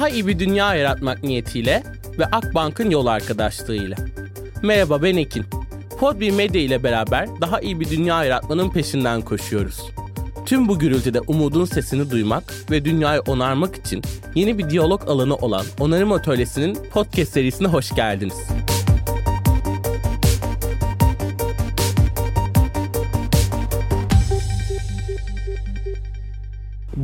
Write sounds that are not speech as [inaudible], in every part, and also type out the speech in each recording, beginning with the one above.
Daha iyi bir dünya yaratmak niyetiyle ve Akbank'ın yol arkadaşlığıyla. Merhaba ben Ekin. Podbi Medya ile beraber daha iyi bir dünya yaratmanın peşinden koşuyoruz. Tüm bu gürültüde umudun sesini duymak ve dünyayı onarmak için yeni bir diyalog alanı olan Onarım Atölyesi'nin podcast serisine hoş geldiniz.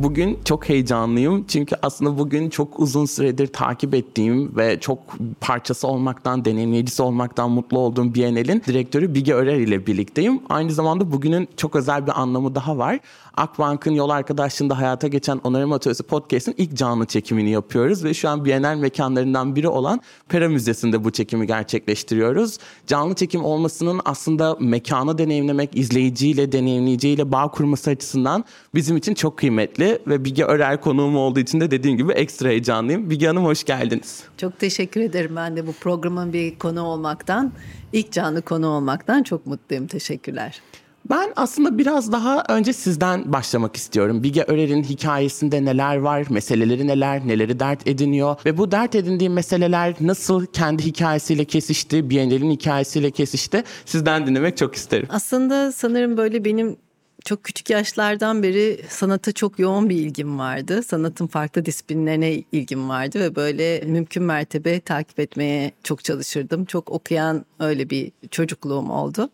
Bugün çok heyecanlıyım çünkü aslında bugün çok uzun süredir takip ettiğim ve çok parçası olmaktan, deneyimleyicisi olmaktan mutlu olduğum Biennial'in direktörü Bige Örer ile birlikteyim. Aynı zamanda bugünün çok özel bir anlamı daha var. Akbank'ın yol arkadaşlığında hayata geçen Onarım Atölyesi Podcast'ın ilk canlı çekimini yapıyoruz ve şu an Biennial mekanlarından biri olan Pera Müzesi'nde bu çekimi gerçekleştiriyoruz. Canlı çekim olmasının aslında mekanı deneyimlemek, izleyiciyle, deneyimleyiciyle bağ kurması açısından bizim için çok kıymetli ve Bige Örer konuğum olduğu için de dediğim gibi ekstra heyecanlıyım. Bige Hanım hoş geldiniz. Çok teşekkür ederim ben de bu programın bir konu olmaktan, ilk canlı konu olmaktan çok mutluyum. Teşekkürler. Ben aslında biraz daha önce sizden başlamak istiyorum. Bige Örer'in hikayesinde neler var, meseleleri neler, neleri dert ediniyor ve bu dert edindiği meseleler nasıl kendi hikayesiyle kesişti, Biennial'in hikayesiyle kesişti sizden dinlemek çok isterim. Aslında sanırım böyle benim çok küçük yaşlardan beri sanata çok yoğun bir ilgim vardı. Sanatın farklı disiplinlerine ilgim vardı ve böyle mümkün mertebe takip etmeye çok çalışırdım. Çok okuyan öyle bir çocukluğum oldu.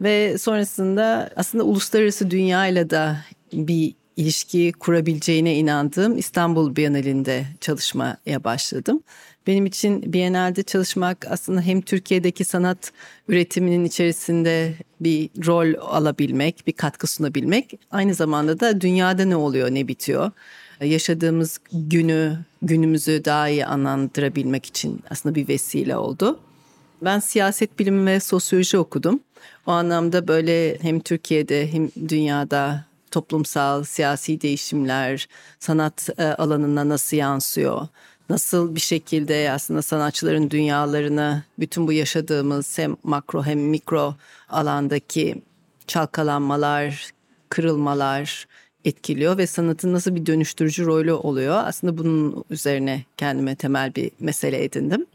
Ve sonrasında aslında uluslararası dünyayla da bir ilişki kurabileceğine inandığım İstanbul Bienalinde çalışmaya başladım. Benim için Biennale'de çalışmak aslında hem Türkiye'deki sanat üretiminin içerisinde bir rol alabilmek, bir katkı sunabilmek, aynı zamanda da dünyada ne oluyor, ne bitiyor, yaşadığımız günü, günümüzü daha iyi anlandırabilmek için aslında bir vesile oldu. Ben siyaset bilimi ve sosyoloji okudum. O anlamda böyle hem Türkiye'de hem dünyada toplumsal, siyasi değişimler sanat e, alanına nasıl yansıyor? Nasıl bir şekilde aslında sanatçıların dünyalarını bütün bu yaşadığımız hem makro hem mikro alandaki çalkalanmalar, kırılmalar etkiliyor ve sanatın nasıl bir dönüştürücü rolü oluyor? Aslında bunun üzerine kendime temel bir mesele edindim.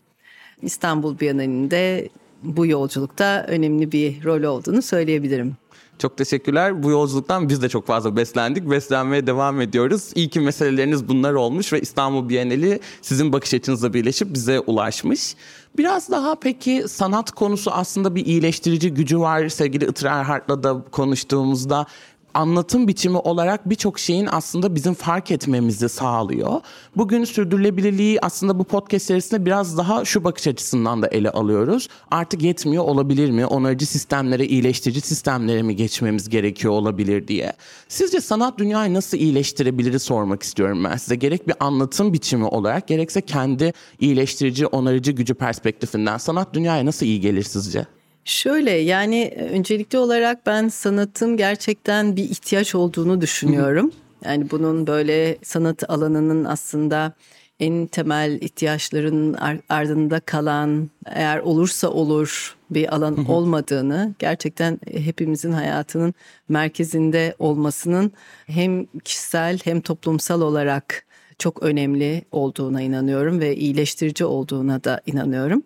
İstanbul Bienalinde bu yolculukta önemli bir rol olduğunu söyleyebilirim. Çok teşekkürler. Bu yolculuktan biz de çok fazla beslendik. Beslenmeye devam ediyoruz. İyi ki meseleleriniz bunlar olmuş ve İstanbul Bienali sizin bakış açınızla birleşip bize ulaşmış. Biraz daha peki sanat konusu aslında bir iyileştirici gücü var. Sevgili Itır Erhard'la da konuştuğumuzda anlatım biçimi olarak birçok şeyin aslında bizim fark etmemizi sağlıyor. Bugün sürdürülebilirliği aslında bu podcast serisinde biraz daha şu bakış açısından da ele alıyoruz. Artık yetmiyor olabilir mi? Onarıcı sistemlere, iyileştirici sistemlere mi geçmemiz gerekiyor olabilir diye. Sizce sanat dünyayı nasıl iyileştirebiliriz sormak istiyorum ben size. Gerek bir anlatım biçimi olarak gerekse kendi iyileştirici, onarıcı gücü perspektifinden sanat dünyaya nasıl iyi gelir sizce? Şöyle yani e, öncelikli olarak ben sanatın gerçekten bir ihtiyaç olduğunu düşünüyorum. Yani bunun böyle sanat alanının aslında en temel ihtiyaçların ardında kalan eğer olursa olur bir alan olmadığını gerçekten hepimizin hayatının merkezinde olmasının hem kişisel hem toplumsal olarak çok önemli olduğuna inanıyorum ve iyileştirici olduğuna da inanıyorum.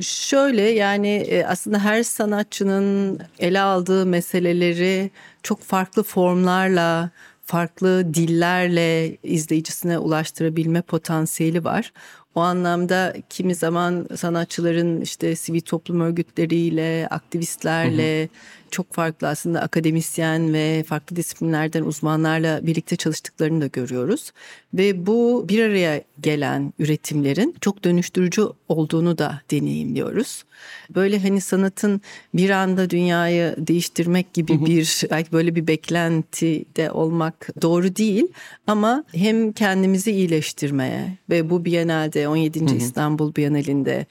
Şöyle yani e, aslında her sanatçının ele aldığı meseleleri çok farklı formlarla, farklı dillerle izleyicisine ulaştırabilme potansiyeli var. O anlamda kimi zaman sanatçıların işte sivil toplum örgütleriyle, aktivistlerle, hı hı çok farklı aslında akademisyen ve farklı disiplinlerden uzmanlarla birlikte çalıştıklarını da görüyoruz. Ve bu bir araya gelen üretimlerin çok dönüştürücü olduğunu da deneyimliyoruz. Böyle hani sanatın bir anda dünyayı değiştirmek gibi bir belki böyle bir beklenti de olmak doğru değil ama hem kendimizi iyileştirmeye ve bu Biennale'de 17. İstanbul Bienalinde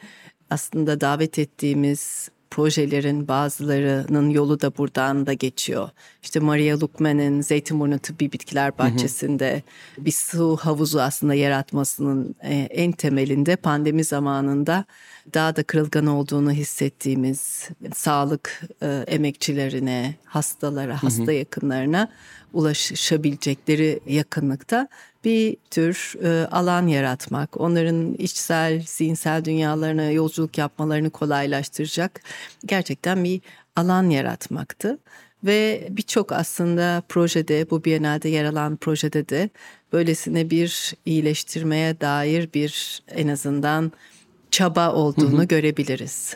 aslında davet ettiğimiz projelerin bazılarının yolu da buradan da geçiyor. İşte Maria Lukman'ın Zeytinburnu Tıbbi Bitkiler Bahçesi'nde bir su havuzu aslında yaratmasının e, en temelinde pandemi zamanında daha da kırılgan olduğunu hissettiğimiz sağlık e, emekçilerine, hastalara, hasta yakınlarına ulaşabilecekleri yakınlıkta bir tür e, alan yaratmak, onların içsel, zihinsel dünyalarına yolculuk yapmalarını kolaylaştıracak gerçekten bir alan yaratmaktı. Ve birçok aslında projede, bu Biennale'de yer alan projede de böylesine bir iyileştirmeye dair bir en azından çaba olduğunu hı hı. görebiliriz.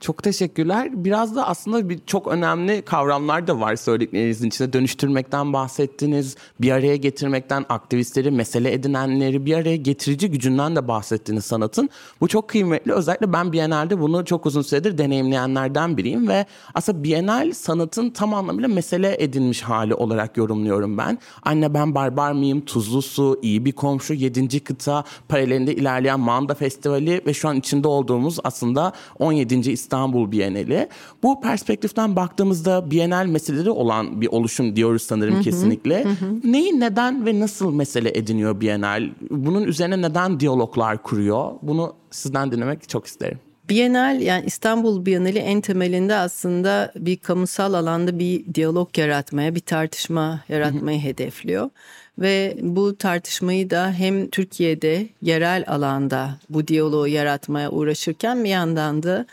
Çok teşekkürler. Biraz da aslında bir çok önemli kavramlar da var söylediklerinizin içinde. Dönüştürmekten bahsettiniz, bir araya getirmekten, aktivistleri, mesele edinenleri bir araya getirici gücünden de bahsettiniz sanatın. Bu çok kıymetli. Özellikle ben Biennale'de bunu çok uzun süredir deneyimleyenlerden biriyim ve aslında Biennale sanatın tam anlamıyla mesele edinmiş hali olarak yorumluyorum ben. Anne ben barbar mıyım, tuzlu su, iyi bir komşu, yedinci kıta, paralelinde ilerleyen Manda Festivali ve şu an içinde olduğumuz aslında 17. İstanbul İstanbul Bienali. Bu perspektiften baktığımızda Bienal meseleleri olan bir oluşum diyoruz sanırım hı hı, kesinlikle. Hı hı. Neyi neden ve nasıl mesele ediniyor Bienal? Bunun üzerine neden diyaloglar kuruyor? Bunu sizden dinlemek çok isterim. Bienal yani İstanbul Bienali en temelinde aslında bir kamusal alanda bir diyalog yaratmaya, bir tartışma yaratmayı hı hı. hedefliyor. Ve bu tartışmayı da hem Türkiye'de yerel alanda bu diyaloğu yaratmaya uğraşırken bir yandan da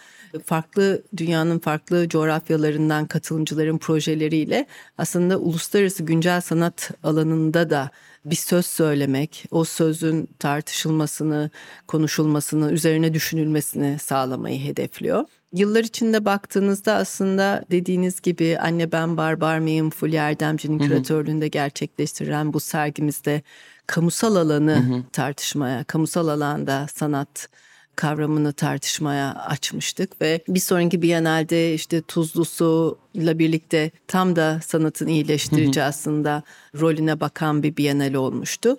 farklı dünyanın farklı coğrafyalarından katılımcıların projeleriyle aslında uluslararası güncel sanat alanında da bir söz söylemek, o sözün tartışılmasını, konuşulmasını, üzerine düşünülmesini sağlamayı hedefliyor. Yıllar içinde baktığınızda aslında dediğiniz gibi Anne Ben Barbar mıyım Fulya Erdemci'nin küratörlüğünde gerçekleştirilen bu sergimizde kamusal alanı hı hı. tartışmaya, kamusal alanda sanat kavramını tartışmaya açmıştık ve bir sonraki Biennale'de işte tuzlu su ile birlikte tam da sanatın iyileştirici aslında rolüne bakan bir Biennale olmuştu.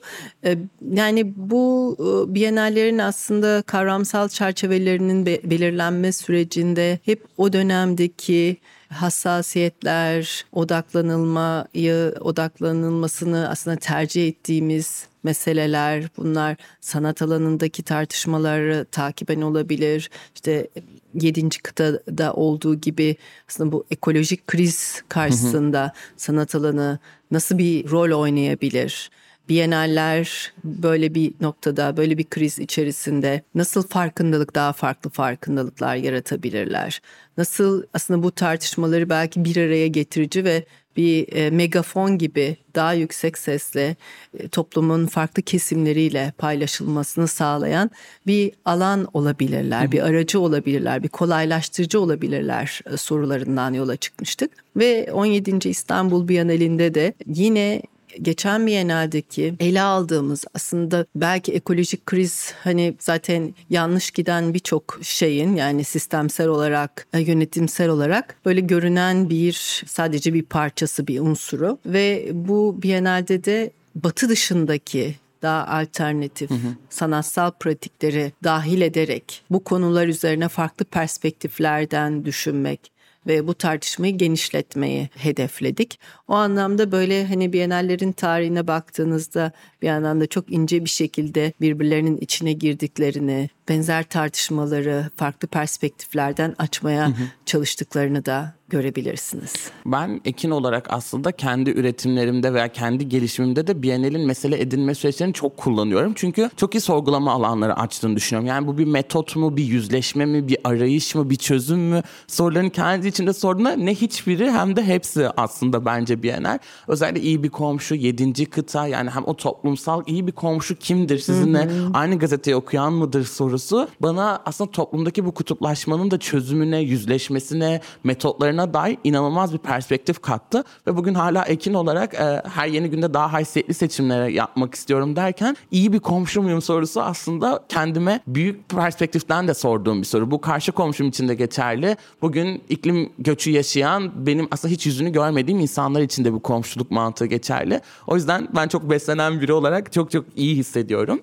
Yani bu Biennallerin aslında kavramsal çerçevelerinin belirlenme sürecinde hep o dönemdeki hassasiyetler, odaklanılmayı, odaklanılmasını aslında tercih ettiğimiz meseleler bunlar sanat alanındaki tartışmaları takiben olabilir. İşte yedinci kıtada olduğu gibi aslında bu ekolojik kriz karşısında sanat alanı nasıl bir rol oynayabilir? Biyenaller böyle bir noktada, böyle bir kriz içerisinde nasıl farkındalık, daha farklı farkındalıklar yaratabilirler? Nasıl aslında bu tartışmaları belki bir araya getirici ve bir e, megafon gibi daha yüksek sesle e, toplumun farklı kesimleriyle paylaşılmasını sağlayan bir alan olabilirler, bir aracı olabilirler, bir kolaylaştırıcı olabilirler e, sorularından yola çıkmıştık. Ve 17. İstanbul Bienalinde de yine geçen Biennale'deki ele aldığımız aslında belki ekolojik kriz hani zaten yanlış giden birçok şeyin yani sistemsel olarak e, yönetimsel olarak böyle görünen bir sadece bir parçası bir unsuru ve bu Biennale'de de batı dışındaki daha alternatif hı hı. sanatsal pratikleri dahil ederek bu konular üzerine farklı perspektiflerden düşünmek ve bu tartışmayı genişletmeyi hedefledik. O anlamda böyle hani Biennallerin tarihine baktığınızda bir yandan da çok ince bir şekilde birbirlerinin içine girdiklerini, benzer tartışmaları farklı perspektiflerden açmaya hı hı. çalıştıklarını da görebilirsiniz. Ben Ekin olarak aslında kendi üretimlerimde veya kendi gelişimimde de Biennale'in mesele edinme süreçlerini çok kullanıyorum. Çünkü çok iyi sorgulama alanları açtığını düşünüyorum. Yani bu bir metot mu, bir yüzleşme mi, bir arayış mı, bir çözüm mü? Soruların kendi içinde sorduğunda ne hiçbiri hem de hepsi aslında bence Biennale. Özellikle iyi bir komşu, yedinci kıta yani hem o toplumsal iyi bir komşu kimdir? Sizinle hı hı. aynı gazeteyi okuyan mıdır sorusu bana aslında toplumdaki bu kutuplaşmanın da çözümüne, yüzleşmesine, metotlarına hayatlarına dair inanılmaz bir perspektif kattı. Ve bugün hala Ekin olarak e, her yeni günde daha haysiyetli seçimlere yapmak istiyorum derken iyi bir komşu muyum sorusu aslında kendime büyük perspektiften de sorduğum bir soru. Bu karşı komşum için de geçerli. Bugün iklim göçü yaşayan benim aslında hiç yüzünü görmediğim insanlar için de bu komşuluk mantığı geçerli. O yüzden ben çok beslenen biri olarak çok çok iyi hissediyorum.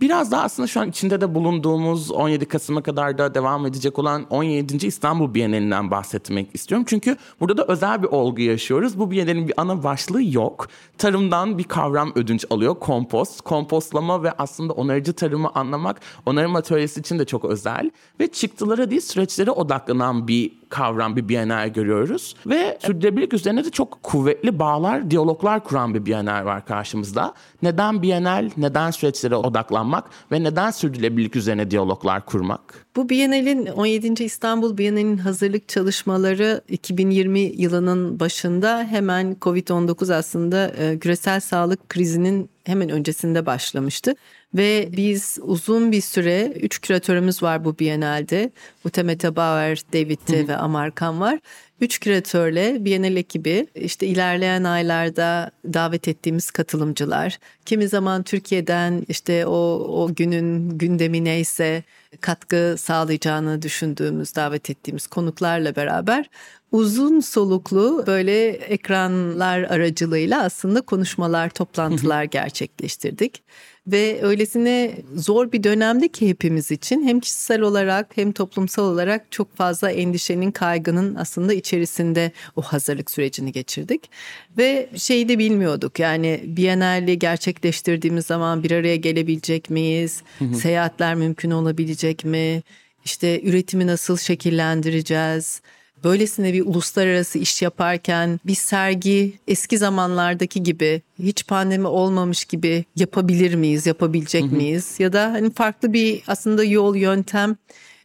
Biraz daha aslında şu an içinde de bulunduğumuz 17 Kasım'a kadar da devam edecek olan 17. İstanbul Bienalinden bahsetmek istiyorum. Çünkü burada da özel bir olgu yaşıyoruz. Bu Bienalin bir ana başlığı yok. Tarımdan bir kavram ödünç alıyor. Kompost. Kompostlama ve aslında onarıcı tarımı anlamak onarım atölyesi için de çok özel. Ve çıktılara değil süreçlere odaklanan bir kavram bir Bienal görüyoruz. Ve sürdürülebilirlik üzerine de çok kuvvetli bağlar, diyaloglar kuran bir Bienal var karşımızda. Neden Bienal, neden süreçlere odaklanmak ve neden sürdürülebilirlik üzerine diyaloglar kurmak? Bu Bienal'in 17. İstanbul Bienal'in hazırlık çalışmaları 2020 yılının başında hemen Covid-19 aslında e, küresel sağlık krizinin hemen öncesinde başlamıştı. Ve biz uzun bir süre, üç küratörümüz var bu Biennale'de. Utemete Bauer, David T ve Amarkan var. Üç küratörle Biennale ekibi işte ilerleyen aylarda davet ettiğimiz katılımcılar. Kimi zaman Türkiye'den işte o, o günün gündemi neyse katkı sağlayacağını düşündüğümüz, davet ettiğimiz konuklarla beraber uzun soluklu böyle ekranlar aracılığıyla aslında konuşmalar, toplantılar gerçekleştirdik. Ve öylesine zor bir dönemde ki hepimiz için hem kişisel olarak hem toplumsal olarak çok fazla endişenin, kaygının aslında içerisinde o hazırlık sürecini geçirdik. Ve şeyi de bilmiyorduk yani Biennale'i gerçekleştirdiğimiz zaman bir araya gelebilecek miyiz? Seyahatler mümkün olabilecek mi? İşte üretimi nasıl şekillendireceğiz? Böylesine bir uluslararası iş yaparken bir sergi eski zamanlardaki gibi hiç pandemi olmamış gibi yapabilir miyiz, yapabilecek hı hı. miyiz? Ya da hani farklı bir aslında yol, yöntem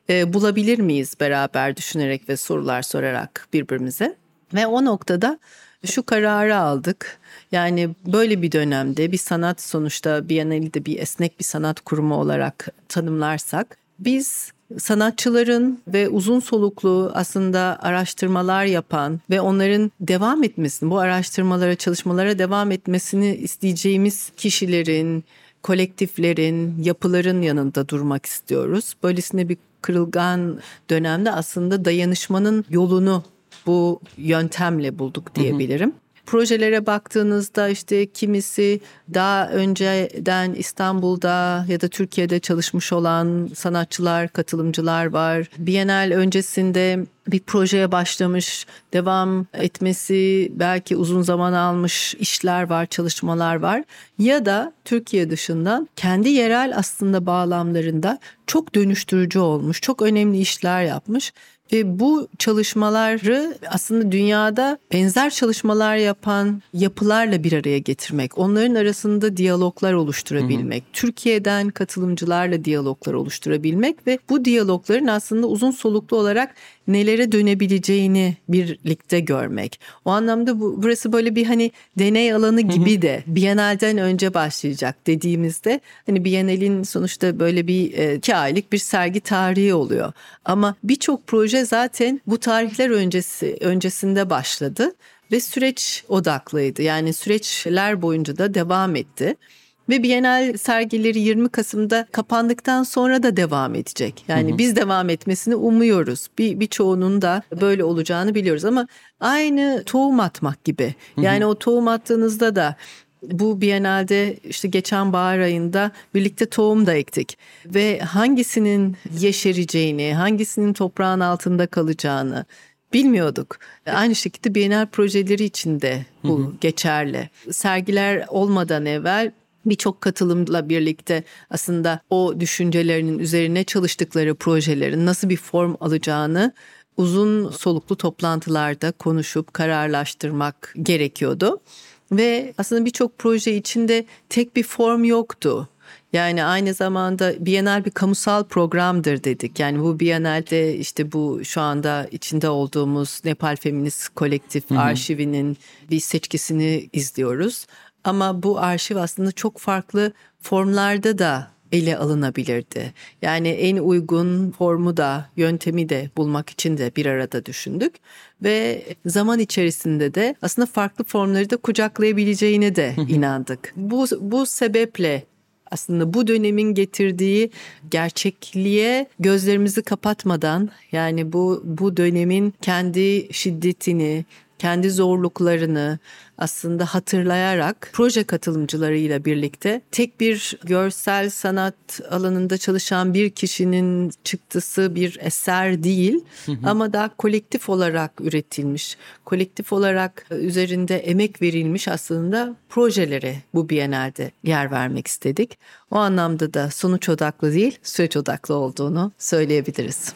e, bulabilir miyiz beraber düşünerek ve sorular sorarak birbirimize? Ve o noktada şu kararı aldık. Yani böyle bir dönemde bir sanat sonuçta Biennale'de bir esnek bir sanat kurumu olarak tanımlarsak biz sanatçıların ve uzun soluklu aslında araştırmalar yapan ve onların devam etmesini, bu araştırmalara, çalışmalara devam etmesini isteyeceğimiz kişilerin, kolektiflerin, yapıların yanında durmak istiyoruz. Böylesine bir kırılgan dönemde aslında dayanışmanın yolunu bu yöntemle bulduk diyebilirim. Projelere baktığınızda işte kimisi daha önceden İstanbul'da ya da Türkiye'de çalışmış olan sanatçılar, katılımcılar var. Bienal öncesinde bir projeye başlamış, devam etmesi belki uzun zaman almış işler var, çalışmalar var. Ya da Türkiye dışından kendi yerel aslında bağlamlarında çok dönüştürücü olmuş, çok önemli işler yapmış ve bu çalışmaları aslında dünyada benzer çalışmalar yapan yapılarla bir araya getirmek, onların arasında diyaloglar oluşturabilmek, hı hı. Türkiye'den katılımcılarla diyaloglar oluşturabilmek ve bu diyalogların aslında uzun soluklu olarak nelere dönebileceğini birlikte görmek. O anlamda bu burası böyle bir hani deney alanı gibi de Biennale'den önce başlayacak dediğimizde hani Biennale'in sonuçta böyle bir e, iki aylık bir sergi tarihi oluyor. Ama birçok proje zaten bu tarihler öncesi öncesinde başladı ve süreç odaklıydı. Yani süreçler boyunca da devam etti. Ve Bienal sergileri 20 Kasım'da kapandıktan sonra da devam edecek. Yani hı hı. biz devam etmesini umuyoruz. Bir birçoğunun da böyle olacağını biliyoruz ama aynı tohum atmak gibi. Yani hı hı. o tohum attığınızda da bu Biennale'de işte geçen bahar ayında birlikte tohum da ektik ve hangisinin yeşereceğini, hangisinin toprağın altında kalacağını bilmiyorduk. Aynı şekilde Bienal projeleri için de bu hı hı. geçerli. Sergiler olmadan evvel birçok katılımla birlikte aslında o düşüncelerinin üzerine çalıştıkları projelerin nasıl bir form alacağını uzun soluklu toplantılarda konuşup kararlaştırmak gerekiyordu. Ve aslında birçok proje içinde tek bir form yoktu. Yani aynı zamanda Bienal bir kamusal programdır dedik. Yani bu Bienal'de işte bu şu anda içinde olduğumuz Nepal Feminist Kolektif arşivinin bir seçkisini izliyoruz. Ama bu arşiv aslında çok farklı formlarda da ele alınabilirdi. Yani en uygun formu da yöntemi de bulmak için de bir arada düşündük ve zaman içerisinde de aslında farklı formları da kucaklayabileceğine de inandık. bu bu sebeple aslında bu dönemin getirdiği gerçekliğe gözlerimizi kapatmadan yani bu bu dönemin kendi şiddetini, kendi zorluklarını aslında hatırlayarak proje katılımcılarıyla birlikte tek bir görsel sanat alanında çalışan bir kişinin çıktısı bir eser değil ama daha kolektif olarak üretilmiş, kolektif olarak üzerinde emek verilmiş aslında projelere bu Biennale'de yer vermek istedik. O anlamda da sonuç odaklı değil, süreç odaklı olduğunu söyleyebiliriz.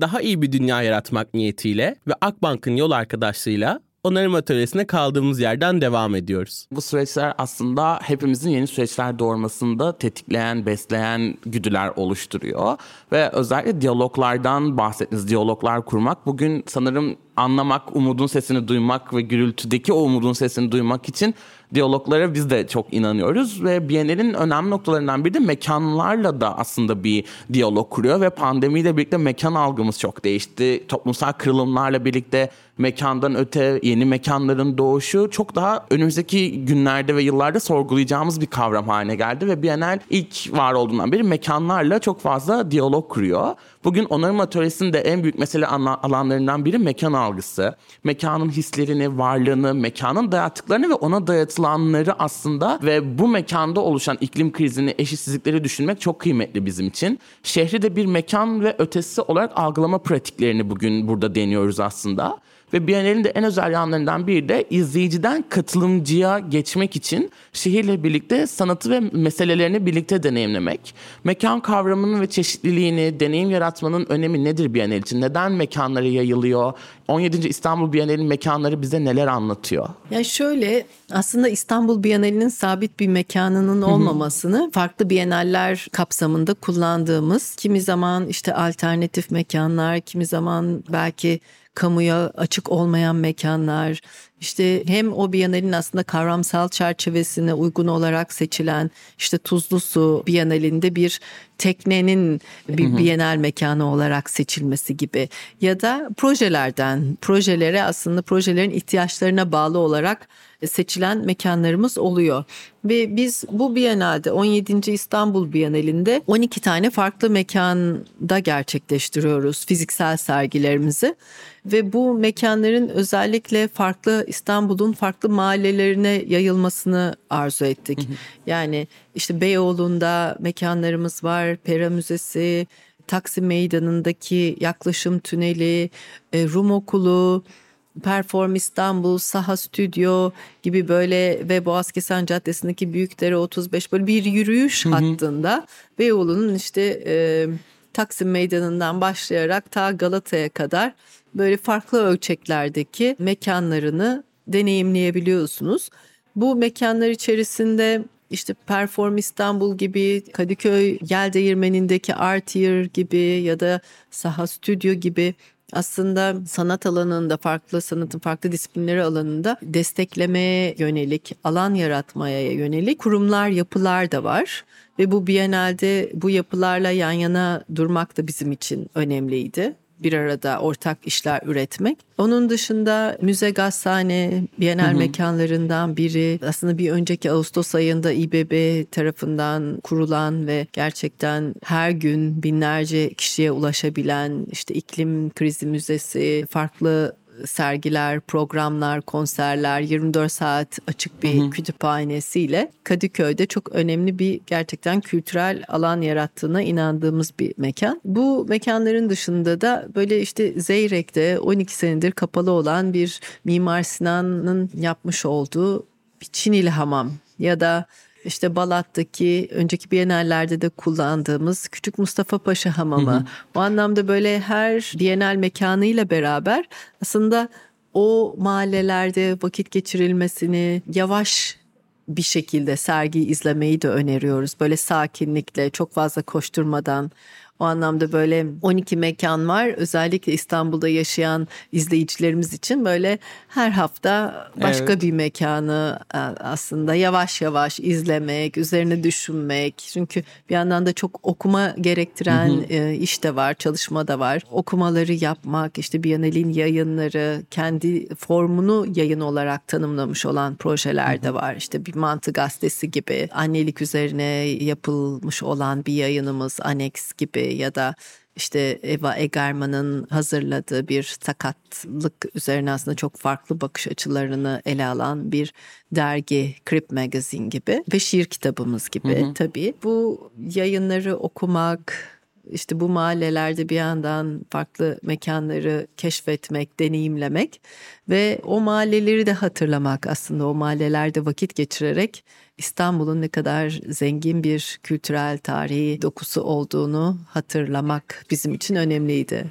Daha iyi bir dünya yaratmak niyetiyle ve Akbank'ın yol arkadaşlığıyla onarım atölyesine kaldığımız yerden devam ediyoruz. Bu süreçler aslında hepimizin yeni süreçler doğurmasında tetikleyen, besleyen güdüler oluşturuyor. Ve özellikle diyaloglardan bahsettiniz, diyaloglar kurmak. Bugün sanırım anlamak, umudun sesini duymak ve gürültüdeki o umudun sesini duymak için diyaloglara biz de çok inanıyoruz ve Biennale'nin önemli noktalarından biri de mekanlarla da aslında bir diyalog kuruyor ve pandemiyle birlikte mekan algımız çok değişti. Toplumsal kırılımlarla birlikte mekandan öte yeni mekanların doğuşu çok daha önümüzdeki günlerde ve yıllarda sorgulayacağımız bir kavram haline geldi ve Biennale ilk var olduğundan beri mekanlarla çok fazla diyalog kuruyor. Bugün onarım atölyesinin de en büyük mesele alanlarından biri mekan algısı. Mekanın hislerini, varlığını, mekanın dayattıklarını ve ona dayatılanları aslında ve bu mekanda oluşan iklim krizini, eşitsizlikleri düşünmek çok kıymetli bizim için. Şehri de bir mekan ve ötesi olarak algılama pratiklerini bugün burada deniyoruz aslında. Ve Biennale'nin de en özel yanlarından biri de izleyiciden katılımcıya geçmek için şehirle birlikte sanatı ve meselelerini birlikte deneyimlemek. Mekan kavramının ve çeşitliliğini, deneyim yaratmanın önemi nedir Biennale için? Neden mekanları yayılıyor? 17. İstanbul Bienali'nin mekanları bize neler anlatıyor? Ya şöyle aslında İstanbul Bienali'nin sabit bir mekanının olmamasını farklı bienaller kapsamında kullandığımız kimi zaman işte alternatif mekanlar, kimi zaman belki kamuya açık olmayan mekanlar, işte hem o Biyanel'in aslında kavramsal çerçevesine uygun olarak seçilen işte Tuzlu Su Biyanel'inde bir teknenin bir Bienal mekanı olarak seçilmesi gibi ya da projelerden projelere aslında projelerin ihtiyaçlarına bağlı olarak seçilen mekanlarımız oluyor. Ve biz bu Biennale'de 17. İstanbul Bienalinde 12 tane farklı mekanda gerçekleştiriyoruz fiziksel sergilerimizi. Ve bu mekanların özellikle farklı İstanbul'un farklı mahallelerine yayılmasını arzu ettik. Yani işte Beyoğlu'nda mekanlarımız var, Pera Müzesi, Taksim Meydanı'ndaki yaklaşım tüneli, e, Rum Okulu, Perform İstanbul, Saha Stüdyo gibi böyle ve Boğazkesen Caddesi'ndeki Büyükdere 35 böyle bir yürüyüş hı hı. hattında Beyoğlu'nun işte e, Taksim Meydanı'ndan başlayarak ta Galata'ya kadar böyle farklı ölçeklerdeki mekanlarını deneyimleyebiliyorsunuz. Bu mekanlar içerisinde işte Perform İstanbul gibi, Kadıköy Yel Değirmeni'ndeki Art Year gibi ya da Saha Stüdyo gibi aslında sanat alanında farklı sanatın farklı disiplinleri alanında desteklemeye yönelik, alan yaratmaya yönelik kurumlar, yapılar da var. Ve bu Biennale'de bu yapılarla yan yana durmak da bizim için önemliydi bir arada ortak işler üretmek. Onun dışında müze gazhane Bienal mekanlarından biri. Aslında bir önceki Ağustos ayında İBB tarafından kurulan ve gerçekten her gün binlerce kişiye ulaşabilen işte iklim krizi müzesi, farklı sergiler, programlar, konserler, 24 saat açık bir hı hı. kütüphanesiyle Kadıköy'de çok önemli bir gerçekten kültürel alan yarattığına inandığımız bir mekan. Bu mekanların dışında da böyle işte Zeyrek'te 12 senedir kapalı olan bir Mimar Sinan'ın yapmış olduğu bir Çinili hamam ya da işte Balat'taki önceki Bienallerde de kullandığımız Küçük Mustafa Paşa Hamamı. Hı hı. O anlamda böyle her Bienal mekanıyla beraber aslında o mahallelerde vakit geçirilmesini yavaş bir şekilde sergi izlemeyi de öneriyoruz. Böyle sakinlikle, çok fazla koşturmadan o anlamda böyle 12 mekan var. Özellikle İstanbul'da yaşayan izleyicilerimiz için böyle her hafta başka evet. bir mekanı e, aslında yavaş yavaş izlemek, üzerine düşünmek. Çünkü bir yandan da çok okuma gerektiren hı hı. E, iş de var, çalışma da var. Okumaları yapmak, işte Biyanel'in yayınları, kendi formunu yayın olarak tanımlamış olan projeler de var. İşte bir mantı gazetesi gibi, annelik üzerine yapılmış olan bir yayınımız, Aneks gibi ya da işte Eva Egerman'ın hazırladığı bir sakatlık üzerine aslında çok farklı bakış açılarını ele alan bir dergi Crip Magazine gibi ve şiir kitabımız gibi hı hı. tabii. Bu yayınları okumak, işte bu mahallelerde bir yandan farklı mekanları keşfetmek, deneyimlemek ve o mahalleleri de hatırlamak aslında o mahallelerde vakit geçirerek İstanbul'un ne kadar zengin bir kültürel tarihi dokusu olduğunu hatırlamak bizim için önemliydi.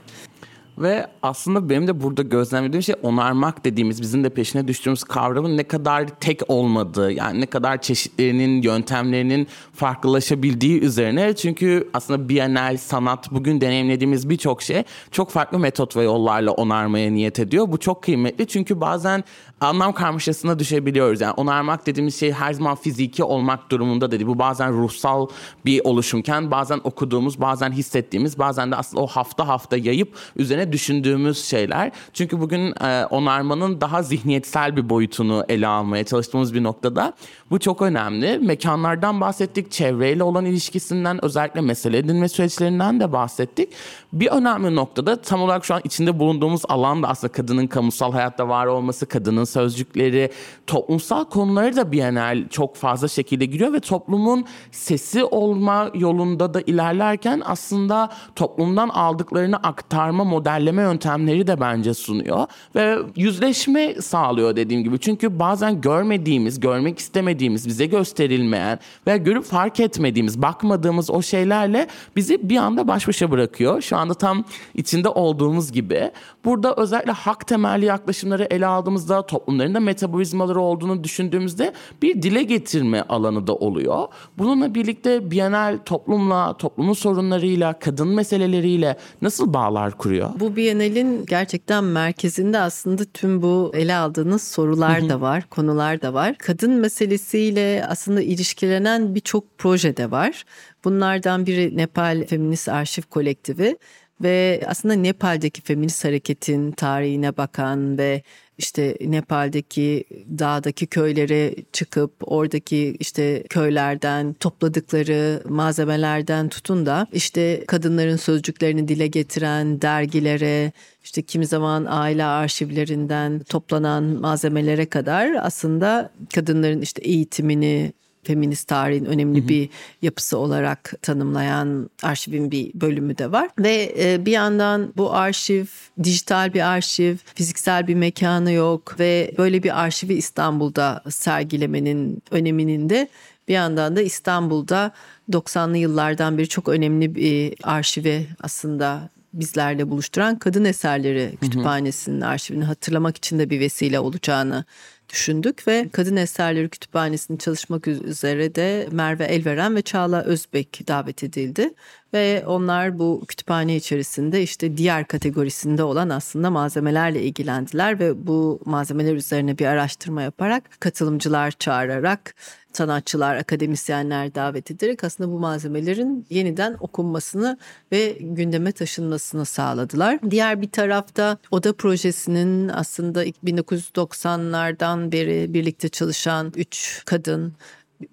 Ve aslında benim de burada gözlemlediğim şey onarmak dediğimiz bizim de peşine düştüğümüz kavramın ne kadar tek olmadığı yani ne kadar çeşitlerinin yöntemlerinin farklılaşabildiği üzerine. Çünkü aslında Bienal, sanat bugün deneyimlediğimiz birçok şey çok farklı metot ve yollarla onarmaya niyet ediyor. Bu çok kıymetli çünkü bazen anlam karmaşasına düşebiliyoruz. Yani onarmak dediğimiz şey her zaman fiziki olmak durumunda dedi. Bu bazen ruhsal bir oluşumken bazen okuduğumuz, bazen hissettiğimiz, bazen de aslında o hafta hafta yayıp üzerine düşündüğümüz şeyler. Çünkü bugün e, onarmanın daha zihniyetsel bir boyutunu ele almaya çalıştığımız bir noktada bu çok önemli. Mekanlardan bahsettik, çevreyle olan ilişkisinden özellikle mesele edinme süreçlerinden de bahsettik. Bir önemli noktada tam olarak şu an içinde bulunduğumuz alan da aslında kadının kamusal hayatta var olması, kadının sözcükleri, toplumsal konuları da Bienal çok fazla şekilde giriyor ve toplumun sesi olma yolunda da ilerlerken aslında toplumdan aldıklarını aktarma, modelleme yöntemleri de bence sunuyor ve yüzleşme sağlıyor dediğim gibi. Çünkü bazen görmediğimiz, görmek istemediğimiz, bize gösterilmeyen veya görüp fark etmediğimiz, bakmadığımız o şeylerle bizi bir anda baş başa bırakıyor. Şu anda tam içinde olduğumuz gibi. Burada özellikle hak temelli yaklaşımları ele aldığımızda toplumların da metabolizmaları olduğunu düşündüğümüzde bir dile getirme alanı da oluyor. Bununla birlikte Bienal toplumla, toplumun sorunlarıyla, kadın meseleleriyle nasıl bağlar kuruyor? Bu Bienal'in gerçekten merkezinde aslında tüm bu ele aldığınız sorular da var, konular da var. Kadın meselesiyle aslında ilişkilenen birçok proje de var. Bunlardan biri Nepal Feminist Arşiv Kolektifi ve aslında Nepal'deki feminist hareketin tarihine bakan ve işte Nepal'deki dağdaki köylere çıkıp oradaki işte köylerden topladıkları malzemelerden tutun da işte kadınların sözcüklerini dile getiren dergilere işte kimi zaman aile arşivlerinden toplanan malzemelere kadar aslında kadınların işte eğitimini feminist tarihin önemli hı hı. bir yapısı olarak tanımlayan arşivin bir bölümü de var. Ve e, bir yandan bu arşiv dijital bir arşiv, fiziksel bir mekanı yok ve böyle bir arşivi İstanbul'da sergilemenin öneminin de bir yandan da İstanbul'da 90'lı yıllardan beri çok önemli bir arşivi aslında bizlerle buluşturan Kadın Eserleri Kütüphanesi'nin arşivini hatırlamak için de bir vesile olacağını düşündük ve Kadın Eserleri Kütüphanesi'nin çalışmak üzere de Merve Elveren ve Çağla Özbek davet edildi. Ve onlar bu kütüphane içerisinde işte diğer kategorisinde olan aslında malzemelerle ilgilendiler ve bu malzemeler üzerine bir araştırma yaparak katılımcılar çağırarak sanatçılar, akademisyenler davet ederek aslında bu malzemelerin yeniden okunmasını ve gündeme taşınmasını sağladılar. Diğer bir tarafta Oda Projesi'nin aslında 1990'lardan beri birlikte çalışan üç kadın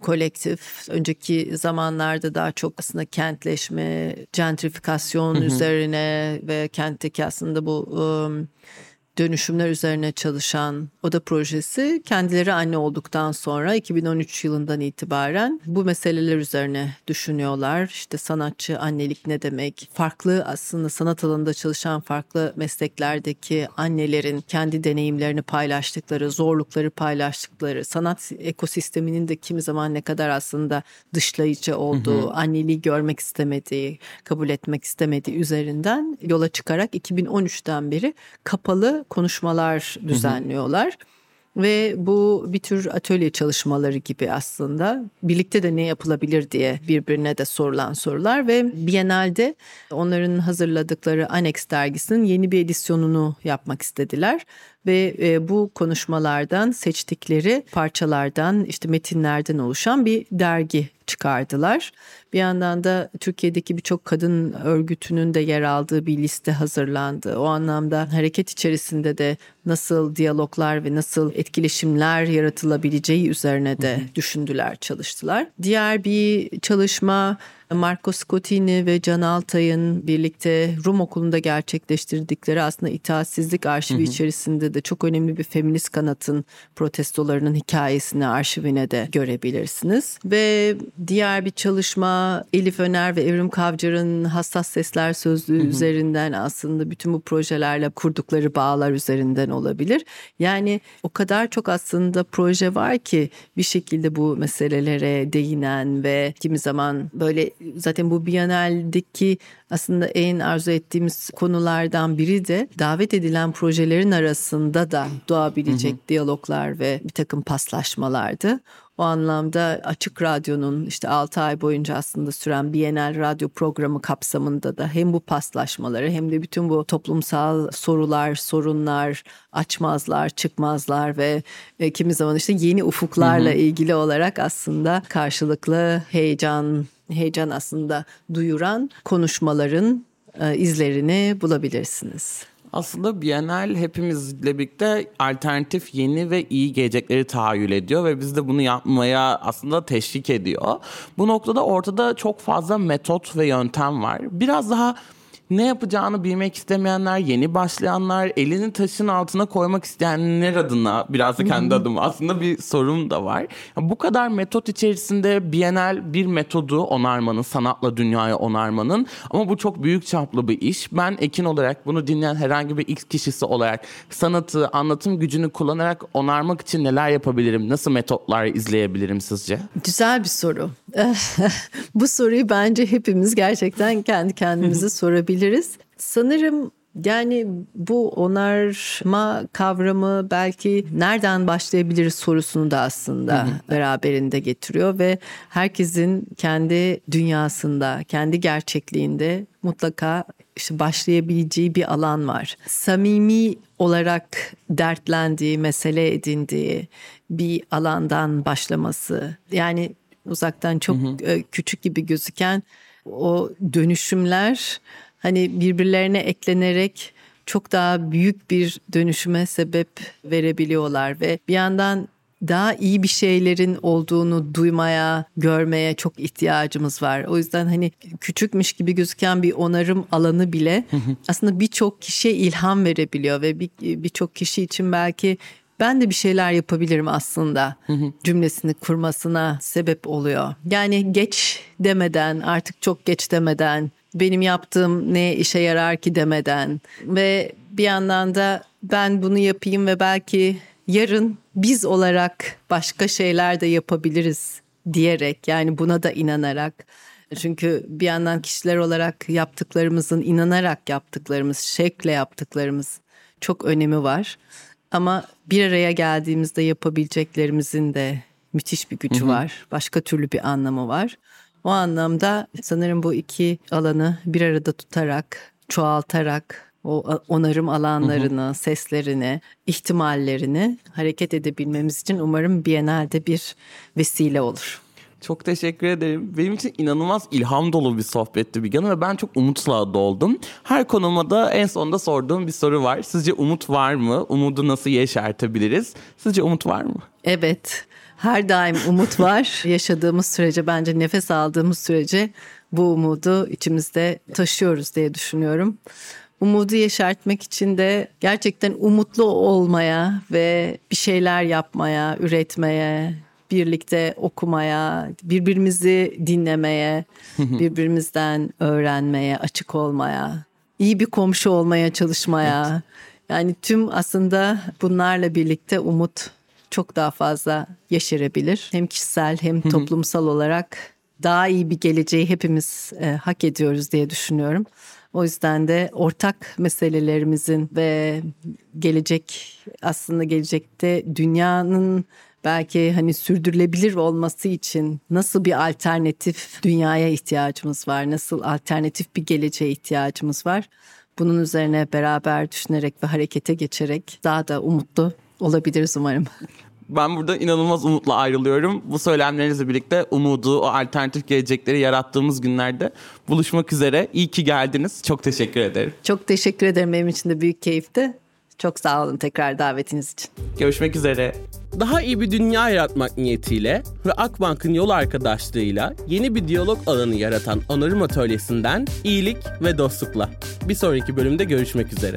kolektif önceki zamanlarda daha çok aslında kentleşme, gentrifikasyon üzerine ve kentteki aslında bu um, dönüşümler üzerine çalışan Oda Projesi kendileri anne olduktan sonra 2013 yılından itibaren bu meseleler üzerine düşünüyorlar. İşte sanatçı annelik ne demek? Farklı aslında sanat alanında çalışan farklı mesleklerdeki annelerin kendi deneyimlerini paylaştıkları, zorlukları paylaştıkları, sanat ekosisteminin de kimi zaman ne kadar aslında dışlayıcı olduğu, hı hı. anneliği görmek istemediği, kabul etmek istemediği üzerinden yola çıkarak 2013'ten beri kapalı konuşmalar düzenliyorlar. Hı hı. Ve bu bir tür atölye çalışmaları gibi aslında. Birlikte de ne yapılabilir diye birbirine de sorulan sorular ve Biennale'de onların hazırladıkları Annex dergisinin yeni bir edisyonunu yapmak istediler ve e, bu konuşmalardan seçtikleri parçalardan işte metinlerden oluşan bir dergi çıkardılar. Bir yandan da Türkiye'deki birçok kadın örgütünün de yer aldığı bir liste hazırlandı. O anlamda hareket içerisinde de nasıl diyaloglar ve nasıl etkileşimler yaratılabileceği üzerine de düşündüler, çalıştılar. Diğer bir çalışma Marco Scottini ve Can Altay'ın birlikte Rum Okulu'nda gerçekleştirdikleri aslında itaatsizlik arşivi içerisinde de çok önemli bir feminist kanatın protestolarının hikayesini arşivine de görebilirsiniz. Ve diğer bir çalışma Elif Öner ve Evrim Kavcar'ın Hassas Sesler Sözlüğü üzerinden aslında bütün bu projelerle kurdukları bağlar üzerinden olabilir. Yani o kadar çok aslında proje var ki bir şekilde bu meselelere değinen ve kimi zaman böyle zaten bu Biennale'deki aslında en arzu ettiğimiz konulardan biri de davet edilen projelerin arasında da doğabilecek diyaloglar ve bir takım paslaşmalardı. O anlamda Açık Radyo'nun işte 6 ay boyunca aslında süren Bienal radyo programı kapsamında da hem bu paslaşmaları hem de bütün bu toplumsal sorular, sorunlar, açmazlar, çıkmazlar ve e, kimi zaman işte yeni ufuklarla ilgili olarak aslında karşılıklı heyecan heyecan aslında duyuran konuşmaların e, izlerini bulabilirsiniz. Aslında Bienal hepimizle birlikte alternatif yeni ve iyi gelecekleri tahayyül ediyor ve biz de bunu yapmaya aslında teşvik ediyor. Bu noktada ortada çok fazla metot ve yöntem var. Biraz daha ne yapacağını bilmek istemeyenler, yeni başlayanlar, elini taşın altına koymak isteyenler adına biraz da kendi adım aslında bir sorum da var. Bu kadar metot içerisinde Bienal bir metodu onarmanın, sanatla dünyaya onarmanın ama bu çok büyük çaplı bir iş. Ben Ekin olarak bunu dinleyen herhangi bir X kişisi olarak sanatı, anlatım gücünü kullanarak onarmak için neler yapabilirim? Nasıl metotlar izleyebilirim sizce? Güzel bir soru. [laughs] Bu soruyu bence hepimiz gerçekten kendi kendimize sorabiliriz. Sanırım yani bu onarma kavramı belki nereden başlayabiliriz sorusunu da aslında beraberinde getiriyor ve herkesin kendi dünyasında, kendi gerçekliğinde mutlaka işte başlayabileceği bir alan var. Samimi olarak dertlendiği, mesele edindiği bir alandan başlaması. Yani uzaktan çok e, küçük gibi gözüken o dönüşümler hani birbirlerine eklenerek çok daha büyük bir dönüşüme sebep verebiliyorlar ve bir yandan daha iyi bir şeylerin olduğunu duymaya, görmeye çok ihtiyacımız var. O yüzden hani küçükmüş gibi gözüken bir onarım alanı bile aslında birçok kişiye ilham verebiliyor ve birçok kişi için belki ben de bir şeyler yapabilirim aslında cümlesini kurmasına sebep oluyor. Yani geç demeden artık çok geç demeden benim yaptığım ne işe yarar ki demeden ve bir yandan da ben bunu yapayım ve belki yarın biz olarak başka şeyler de yapabiliriz diyerek yani buna da inanarak çünkü bir yandan kişiler olarak yaptıklarımızın inanarak yaptıklarımız, şekle yaptıklarımız çok önemi var. Ama bir araya geldiğimizde yapabileceklerimizin de müthiş bir gücü var. Başka türlü bir anlamı var. O anlamda sanırım bu iki alanı bir arada tutarak, çoğaltarak o onarım alanlarını, seslerini, ihtimallerini hareket edebilmemiz için umarım Biennale'de bir vesile olur. Çok teşekkür ederim. Benim için inanılmaz ilham dolu bir sohbetti bir yana ve ben çok umutla doldum. Her konuma da en sonunda sorduğum bir soru var. Sizce umut var mı? Umudu nasıl yeşertebiliriz? Sizce umut var mı? Evet. Her daim umut var. [laughs] Yaşadığımız sürece bence nefes aldığımız sürece bu umudu içimizde taşıyoruz diye düşünüyorum. Umudu yeşertmek için de gerçekten umutlu olmaya ve bir şeyler yapmaya, üretmeye, birlikte okumaya, birbirimizi dinlemeye, birbirimizden öğrenmeye, açık olmaya, iyi bir komşu olmaya çalışmaya. Yani tüm aslında bunlarla birlikte umut çok daha fazla yeşerebilir. Hem kişisel hem toplumsal olarak daha iyi bir geleceği hepimiz e, hak ediyoruz diye düşünüyorum. O yüzden de ortak meselelerimizin ve gelecek aslında gelecekte dünyanın belki hani sürdürülebilir olması için nasıl bir alternatif dünyaya ihtiyacımız var? Nasıl alternatif bir geleceğe ihtiyacımız var? Bunun üzerine beraber düşünerek ve harekete geçerek daha da umutlu olabiliriz umarım. Ben burada inanılmaz umutla ayrılıyorum. Bu söylemlerinizle birlikte umudu, o alternatif gelecekleri yarattığımız günlerde buluşmak üzere. İyi ki geldiniz. Çok teşekkür ederim. Çok teşekkür ederim. Benim için de büyük keyifti. Çok sağ olun tekrar davetiniz için. Görüşmek üzere. Daha iyi bir dünya yaratmak niyetiyle ve Akbank'ın yol arkadaşlığıyla yeni bir diyalog alanı yaratan Onarım Atölyesi'nden iyilik ve dostlukla. Bir sonraki bölümde görüşmek üzere.